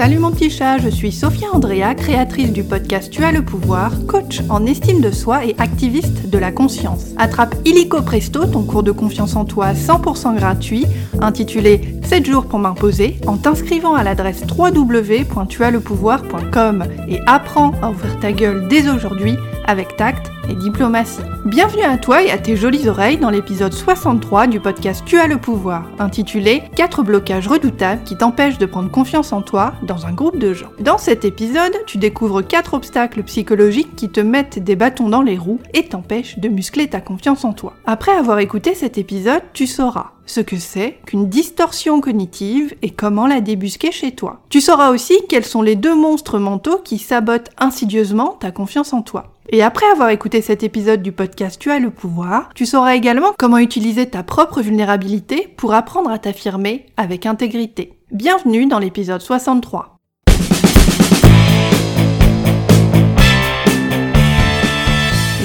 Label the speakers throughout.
Speaker 1: Salut mon petit chat, je suis Sophia Andrea, créatrice du podcast Tu as le pouvoir, coach en estime de soi et activiste de la conscience. Attrape illico presto ton cours de confiance en toi 100% gratuit, intitulé 7 jours pour m'imposer, en t'inscrivant à l'adresse www.tuaslepouvoir.com et apprends à ouvrir ta gueule dès aujourd'hui avec tact et diplomatie. Bienvenue à toi et à tes jolies oreilles dans l'épisode 63 du podcast Tu as le pouvoir, intitulé 4 blocages redoutables qui t'empêchent de prendre confiance en toi dans un groupe de gens. Dans cet épisode, tu découvres 4 obstacles psychologiques qui te mettent des bâtons dans les roues et t'empêchent de muscler ta confiance en toi. Après avoir écouté cet épisode, tu sauras ce que c'est qu'une distorsion cognitive et comment la débusquer chez toi. Tu sauras aussi quels sont les deux monstres mentaux qui sabotent insidieusement ta confiance en toi. Et après avoir écouté cet épisode du podcast Tu as le pouvoir, tu sauras également comment utiliser ta propre vulnérabilité pour apprendre à t'affirmer avec intégrité. Bienvenue dans l'épisode 63.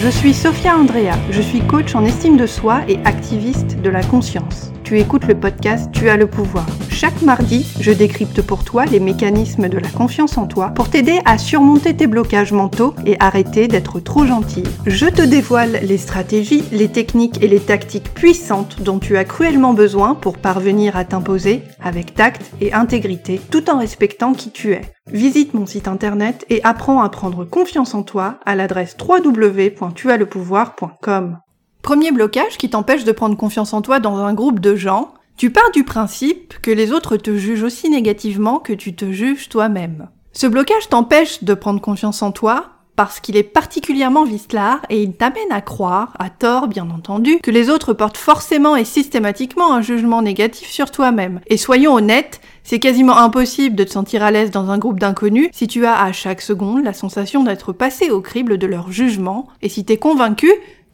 Speaker 1: Je suis Sophia Andrea, je suis coach en estime de soi et activiste de la conscience. Tu écoutes le podcast Tu as le pouvoir. Chaque mardi, je décrypte pour toi les mécanismes de la confiance en toi pour t'aider à surmonter tes blocages mentaux et arrêter d'être trop gentil. Je te dévoile les stratégies, les techniques et les tactiques puissantes dont tu as cruellement besoin pour parvenir à t'imposer avec tact et intégrité tout en respectant qui tu es. Visite mon site internet et apprends à prendre confiance en toi à l'adresse www.tuaslepouvoir.com. Premier blocage qui t'empêche de prendre confiance en toi dans un groupe de gens, tu pars du principe que les autres te jugent aussi négativement que tu te juges toi-même. Ce blocage t'empêche de prendre confiance en toi parce qu'il est particulièrement vicelard et il t'amène à croire, à tort bien entendu, que les autres portent forcément et systématiquement un jugement négatif sur toi-même. Et soyons honnêtes, c'est quasiment impossible de te sentir à l'aise dans un groupe d'inconnus si tu as à chaque seconde la sensation d'être passé au crible de leur jugement et si t'es convaincu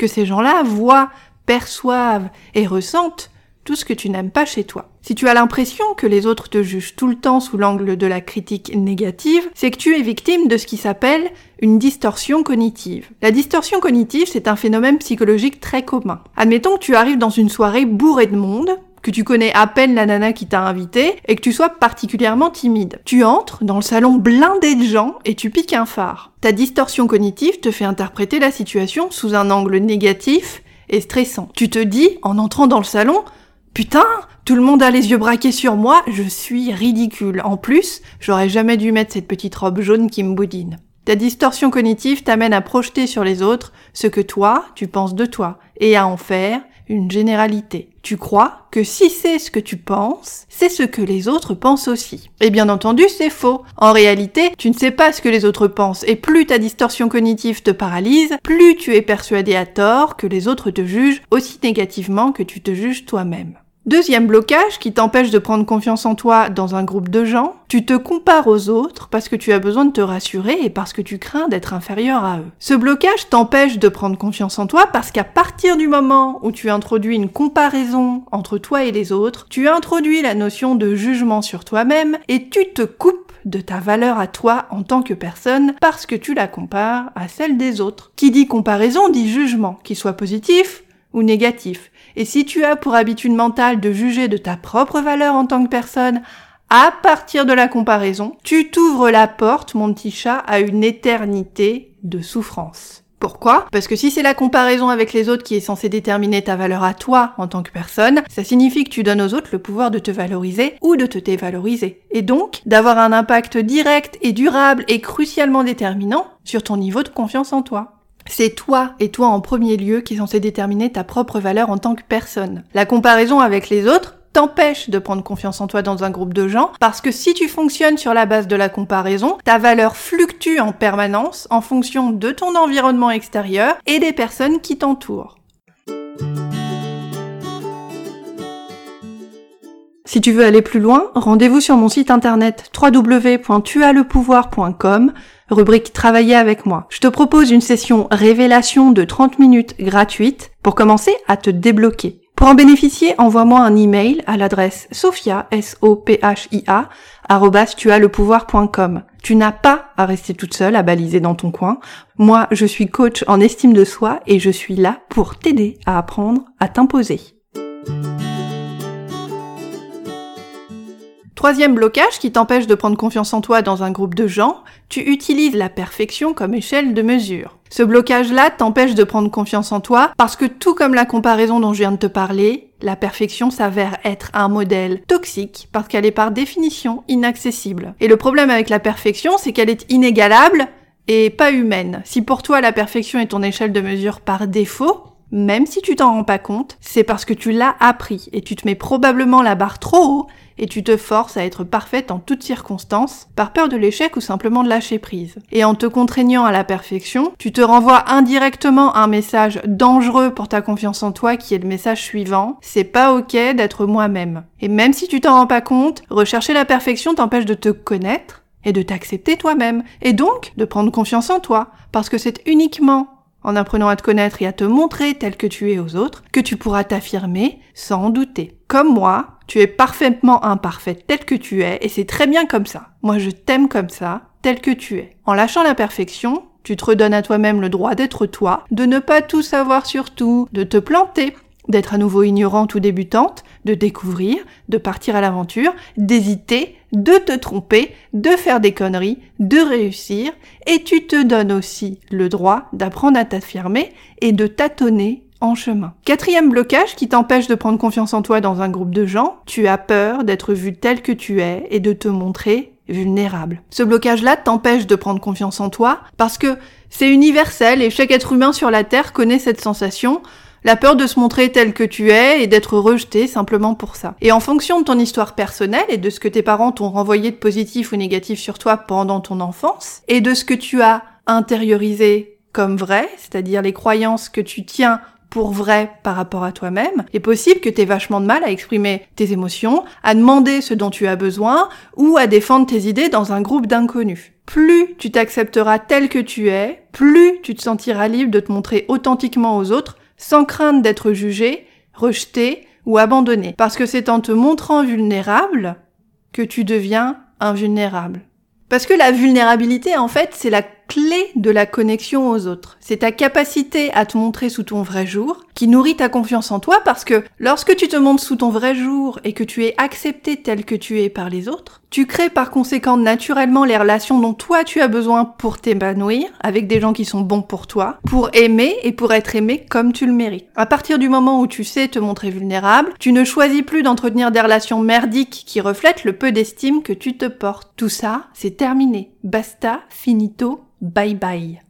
Speaker 1: ces gens-là voient, perçoivent et ressentent tout ce que tu n'aimes pas chez toi. Si tu as l'impression que les autres te jugent tout le temps sous l'angle de la critique négative, c'est que tu es victime de ce qui s'appelle une distorsion cognitive. La distorsion cognitive, c'est un phénomène psychologique très commun. Admettons que tu arrives dans une soirée bourrée de monde, que tu connais à peine la nana qui t'a invité et que tu sois particulièrement timide. Tu entres dans le salon blindé de gens et tu piques un phare. Ta distorsion cognitive te fait interpréter la situation sous un angle négatif et stressant. Tu te dis, en entrant dans le salon, Putain, tout le monde a les yeux braqués sur moi, je suis ridicule. En plus, j'aurais jamais dû mettre cette petite robe jaune qui me boudine. Ta distorsion cognitive t'amène à projeter sur les autres ce que toi, tu penses de toi, et à en faire une généralité. Tu crois que si c'est ce que tu penses, c'est ce que les autres pensent aussi. Et bien entendu, c'est faux. En réalité, tu ne sais pas ce que les autres pensent, et plus ta distorsion cognitive te paralyse, plus tu es persuadé à tort que les autres te jugent aussi négativement que tu te juges toi-même. Deuxième blocage qui t'empêche de prendre confiance en toi dans un groupe de gens, tu te compares aux autres parce que tu as besoin de te rassurer et parce que tu crains d'être inférieur à eux. Ce blocage t'empêche de prendre confiance en toi parce qu'à partir du moment où tu introduis une comparaison entre toi et les autres, tu introduis la notion de jugement sur toi-même et tu te coupes de ta valeur à toi en tant que personne parce que tu la compares à celle des autres. Qui dit comparaison dit jugement, qu'il soit positif ou négatif. Et si tu as pour habitude mentale de juger de ta propre valeur en tant que personne à partir de la comparaison, tu t'ouvres la porte, mon petit chat, à une éternité de souffrance. Pourquoi? Parce que si c'est la comparaison avec les autres qui est censée déterminer ta valeur à toi en tant que personne, ça signifie que tu donnes aux autres le pouvoir de te valoriser ou de te dévaloriser. Et donc, d'avoir un impact direct et durable et crucialement déterminant sur ton niveau de confiance en toi. C'est toi et toi en premier lieu qui est censé déterminer ta propre valeur en tant que personne. La comparaison avec les autres t'empêche de prendre confiance en toi dans un groupe de gens parce que si tu fonctionnes sur la base de la comparaison, ta valeur fluctue en permanence en fonction de ton environnement extérieur et des personnes qui t'entourent. Si tu veux aller plus loin, rendez-vous sur mon site internet www.tuaslepouvoir.com, rubrique Travailler avec moi. Je te propose une session révélation de 30 minutes gratuite pour commencer à te débloquer. Pour en bénéficier, envoie-moi un email à l'adresse sophia, s o p h i a. Tu n'as pas à rester toute seule à baliser dans ton coin. Moi, je suis coach en estime de soi et je suis là pour t'aider à apprendre à t'imposer. Troisième blocage qui t'empêche de prendre confiance en toi dans un groupe de gens, tu utilises la perfection comme échelle de mesure. Ce blocage-là t'empêche de prendre confiance en toi parce que tout comme la comparaison dont je viens de te parler, la perfection s'avère être un modèle toxique parce qu'elle est par définition inaccessible. Et le problème avec la perfection, c'est qu'elle est inégalable et pas humaine. Si pour toi la perfection est ton échelle de mesure par défaut, même si tu t'en rends pas compte, c'est parce que tu l'as appris et tu te mets probablement la barre trop haut et tu te forces à être parfaite en toutes circonstances par peur de l'échec ou simplement de lâcher prise. Et en te contraignant à la perfection, tu te renvoies indirectement un message dangereux pour ta confiance en toi qui est le message suivant, c'est pas ok d'être moi-même. Et même si tu t'en rends pas compte, rechercher la perfection t'empêche de te connaître et de t'accepter toi-même, et donc de prendre confiance en toi, parce que c'est uniquement en apprenant à te connaître et à te montrer tel que tu es aux autres, que tu pourras t'affirmer sans douter. Comme moi, tu es parfaitement imparfait tel que tu es et c'est très bien comme ça. Moi je t'aime comme ça, tel que tu es. En lâchant la perfection, tu te redonnes à toi-même le droit d'être toi, de ne pas tout savoir sur tout, de te planter, d'être à nouveau ignorante ou débutante, de découvrir, de partir à l'aventure, d'hésiter, de te tromper, de faire des conneries, de réussir, et tu te donnes aussi le droit d'apprendre à t'affirmer et de tâtonner en chemin. Quatrième blocage qui t'empêche de prendre confiance en toi dans un groupe de gens, tu as peur d'être vu tel que tu es et de te montrer vulnérable. Ce blocage-là t'empêche de prendre confiance en toi parce que c'est universel et chaque être humain sur la Terre connaît cette sensation la peur de se montrer tel que tu es et d'être rejeté simplement pour ça. Et en fonction de ton histoire personnelle et de ce que tes parents t'ont renvoyé de positif ou négatif sur toi pendant ton enfance, et de ce que tu as intériorisé comme vrai, c'est-à-dire les croyances que tu tiens pour vrai par rapport à toi-même, il est possible que tu aies vachement de mal à exprimer tes émotions, à demander ce dont tu as besoin ou à défendre tes idées dans un groupe d'inconnus. Plus tu t'accepteras tel que tu es, plus tu te sentiras libre de te montrer authentiquement aux autres sans crainte d'être jugé, rejeté ou abandonné. Parce que c'est en te montrant vulnérable que tu deviens invulnérable. Parce que la vulnérabilité, en fait, c'est la clé de la connexion aux autres. C'est ta capacité à te montrer sous ton vrai jour qui nourrit ta confiance en toi parce que lorsque tu te montres sous ton vrai jour et que tu es accepté tel que tu es par les autres, tu crées par conséquent naturellement les relations dont toi tu as besoin pour t'épanouir avec des gens qui sont bons pour toi, pour aimer et pour être aimé comme tu le mérites. À partir du moment où tu sais te montrer vulnérable, tu ne choisis plus d'entretenir des relations merdiques qui reflètent le peu d'estime que tu te portes. Tout ça, c'est terminé. Basta, finito, Bye bye.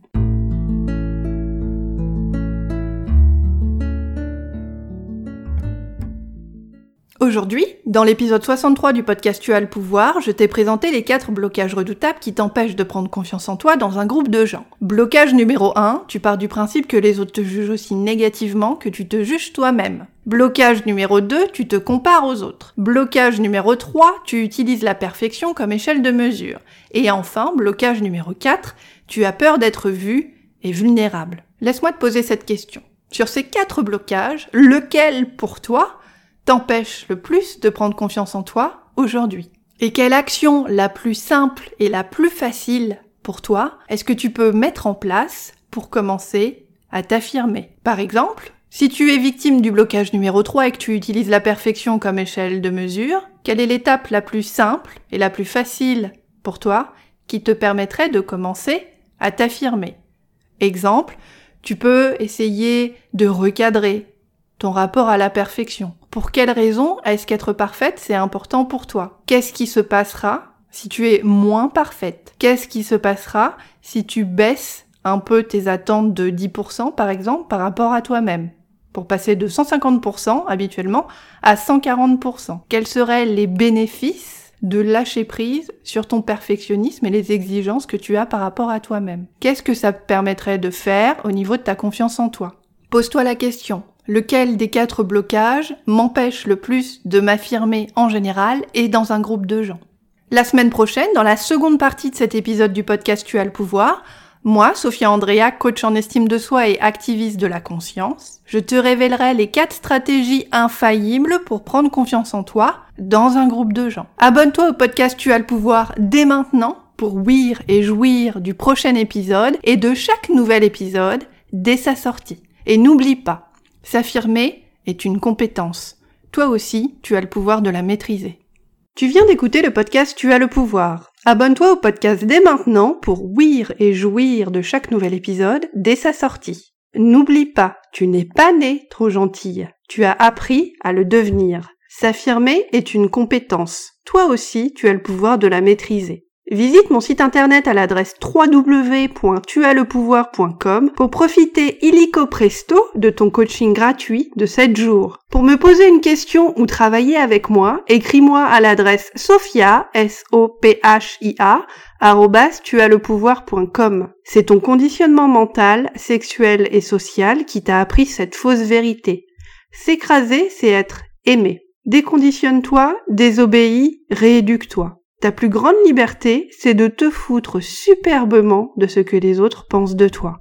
Speaker 1: Aujourd'hui, dans l'épisode 63 du podcast Tu as le pouvoir, je t'ai présenté les quatre blocages redoutables qui t'empêchent de prendre confiance en toi dans un groupe de gens. Blocage numéro 1, tu pars du principe que les autres te jugent aussi négativement que tu te juges toi-même. Blocage numéro 2, tu te compares aux autres. Blocage numéro 3, tu utilises la perfection comme échelle de mesure. Et enfin, blocage numéro 4, tu as peur d'être vu et vulnérable. Laisse-moi te poser cette question. Sur ces quatre blocages, lequel pour toi t'empêche le plus de prendre confiance en toi aujourd'hui Et quelle action la plus simple et la plus facile pour toi est-ce que tu peux mettre en place pour commencer à t'affirmer? Par exemple, si tu es victime du blocage numéro 3 et que tu utilises la perfection comme échelle de mesure, quelle est l'étape la plus simple et la plus facile pour toi qui te permettrait de commencer à t'affirmer? Exemple, tu peux essayer de recadrer rapport à la perfection. Pour quelle raison est-ce qu'être parfaite, c'est important pour toi? Qu'est-ce qui se passera si tu es moins parfaite? Qu'est-ce qui se passera si tu baisses un peu tes attentes de 10% par exemple par rapport à toi-même? Pour passer de 150% habituellement à 140%. Quels seraient les bénéfices de lâcher prise sur ton perfectionnisme et les exigences que tu as par rapport à toi-même? Qu'est-ce que ça permettrait de faire au niveau de ta confiance en toi? Pose-toi la question. Lequel des quatre blocages m'empêche le plus de m'affirmer en général et dans un groupe de gens? La semaine prochaine, dans la seconde partie de cet épisode du podcast Tu as le pouvoir, moi, Sophia Andrea, coach en estime de soi et activiste de la conscience, je te révélerai les quatre stratégies infaillibles pour prendre confiance en toi dans un groupe de gens. Abonne-toi au podcast Tu as le pouvoir dès maintenant pour ouïr et jouir du prochain épisode et de chaque nouvel épisode dès sa sortie. Et n'oublie pas, s'affirmer est une compétence. Toi aussi, tu as le pouvoir de la maîtriser. Tu viens d'écouter le podcast Tu as le pouvoir. Abonne-toi au podcast dès maintenant pour ouïr et jouir de chaque nouvel épisode dès sa sortie. N'oublie pas, tu n'es pas né trop gentille. Tu as appris à le devenir. S'affirmer est une compétence. Toi aussi, tu as le pouvoir de la maîtriser. Visite mon site internet à l'adresse www.tuaslepouvoir.com pour profiter illico presto de ton coaching gratuit de 7 jours. Pour me poser une question ou travailler avec moi, écris-moi à l'adresse sophia, s o p h i a C'est ton conditionnement mental, sexuel et social qui t'a appris cette fausse vérité. S'écraser, c'est être aimé. Déconditionne-toi, désobéis, rééduque-toi. Ta plus grande liberté, c'est de te foutre superbement de ce que les autres pensent de toi.